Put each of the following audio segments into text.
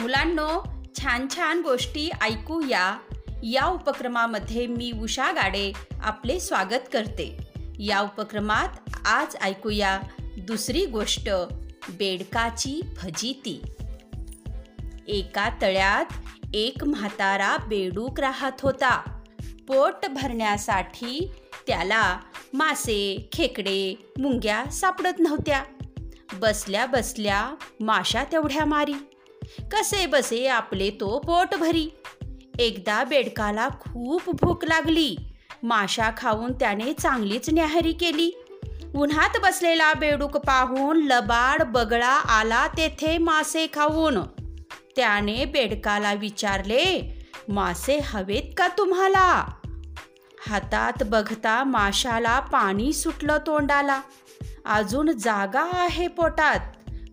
मुलांनो छान छान गोष्टी ऐकूया. या उपक्रमामध्ये मी उषा गाडे आपले स्वागत करते. या उपक्रमात आज ऐकूया दुसरी गोष्ट बेडकाची फजिती. एका तळ्यात एक म्हातारा बेडूक राहत होता. पोट भरण्यासाठी त्याला मासे खेकडे मुंग्या सापडत नव्हत्या. बसल्या बसल्या माशा तेवढ्या मारी. कसे बसे आपले तो पोट भरी एकदा बेडकाला खूप भूक लागली. माशा खाऊन त्याने चांगलीच न्याहारी केली. उन्हात बसलेला बेडूक पाहून लबाड बगळा आला तेथे मासे खाऊन. त्याने बेडकाला विचारले मासे हवेत का तुम्हाला? हातात बघता माशाला पाणी सुटलं तोंडाला. अजून जागा आहे पोटात.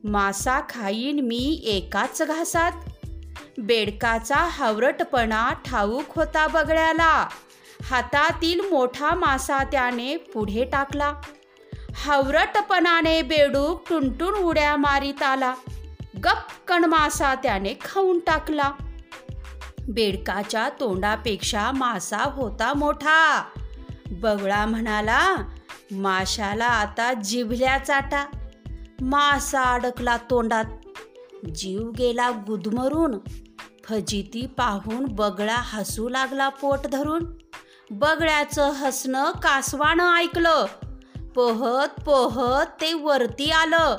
मासा खाईन मी एकाच घासात. बेडकाचा हावरटपणा ठाऊक होता बगळ्याला. हातातील मोठा मासा त्याने पुढे टाकला. हावरटपणाने बेडूक टुनटुन उड्या मारीत आला. गपकण मासा त्याने खाऊन टाकला. बेडकाच्या तोंडापेक्षा मासा होता मोठा. बगळा म्हणाला माशाला आता जिभल्या चाटा. मासा अडकला तोंडात. जीव गेला गुदमरून. फजिती पाहून बगळा हसू लागला पोट धरून. बगळ्याचं हसणं कासवानं ऐकलं. पोहत पोहत ते वरती आलं.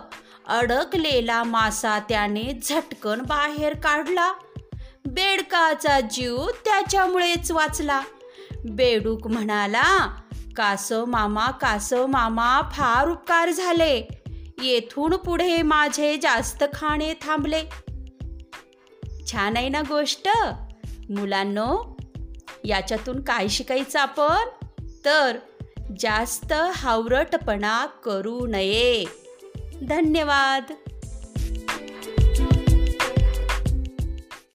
अडकलेला मासा त्याने झटकन बाहेर काढला. बेडकाचा जीव त्याच्यामुळेच वाचला. बेडूक म्हणाला कासव मामा कासव मामा फार उपकार झाले. येथून पुढे माझे जास्त खाणे थांबले. छान आहे ना गोष्ट? मुलांनो याच्यातून काय शिकायचं आपण? तर जास्त हावरटपणा करू नये. धन्यवाद.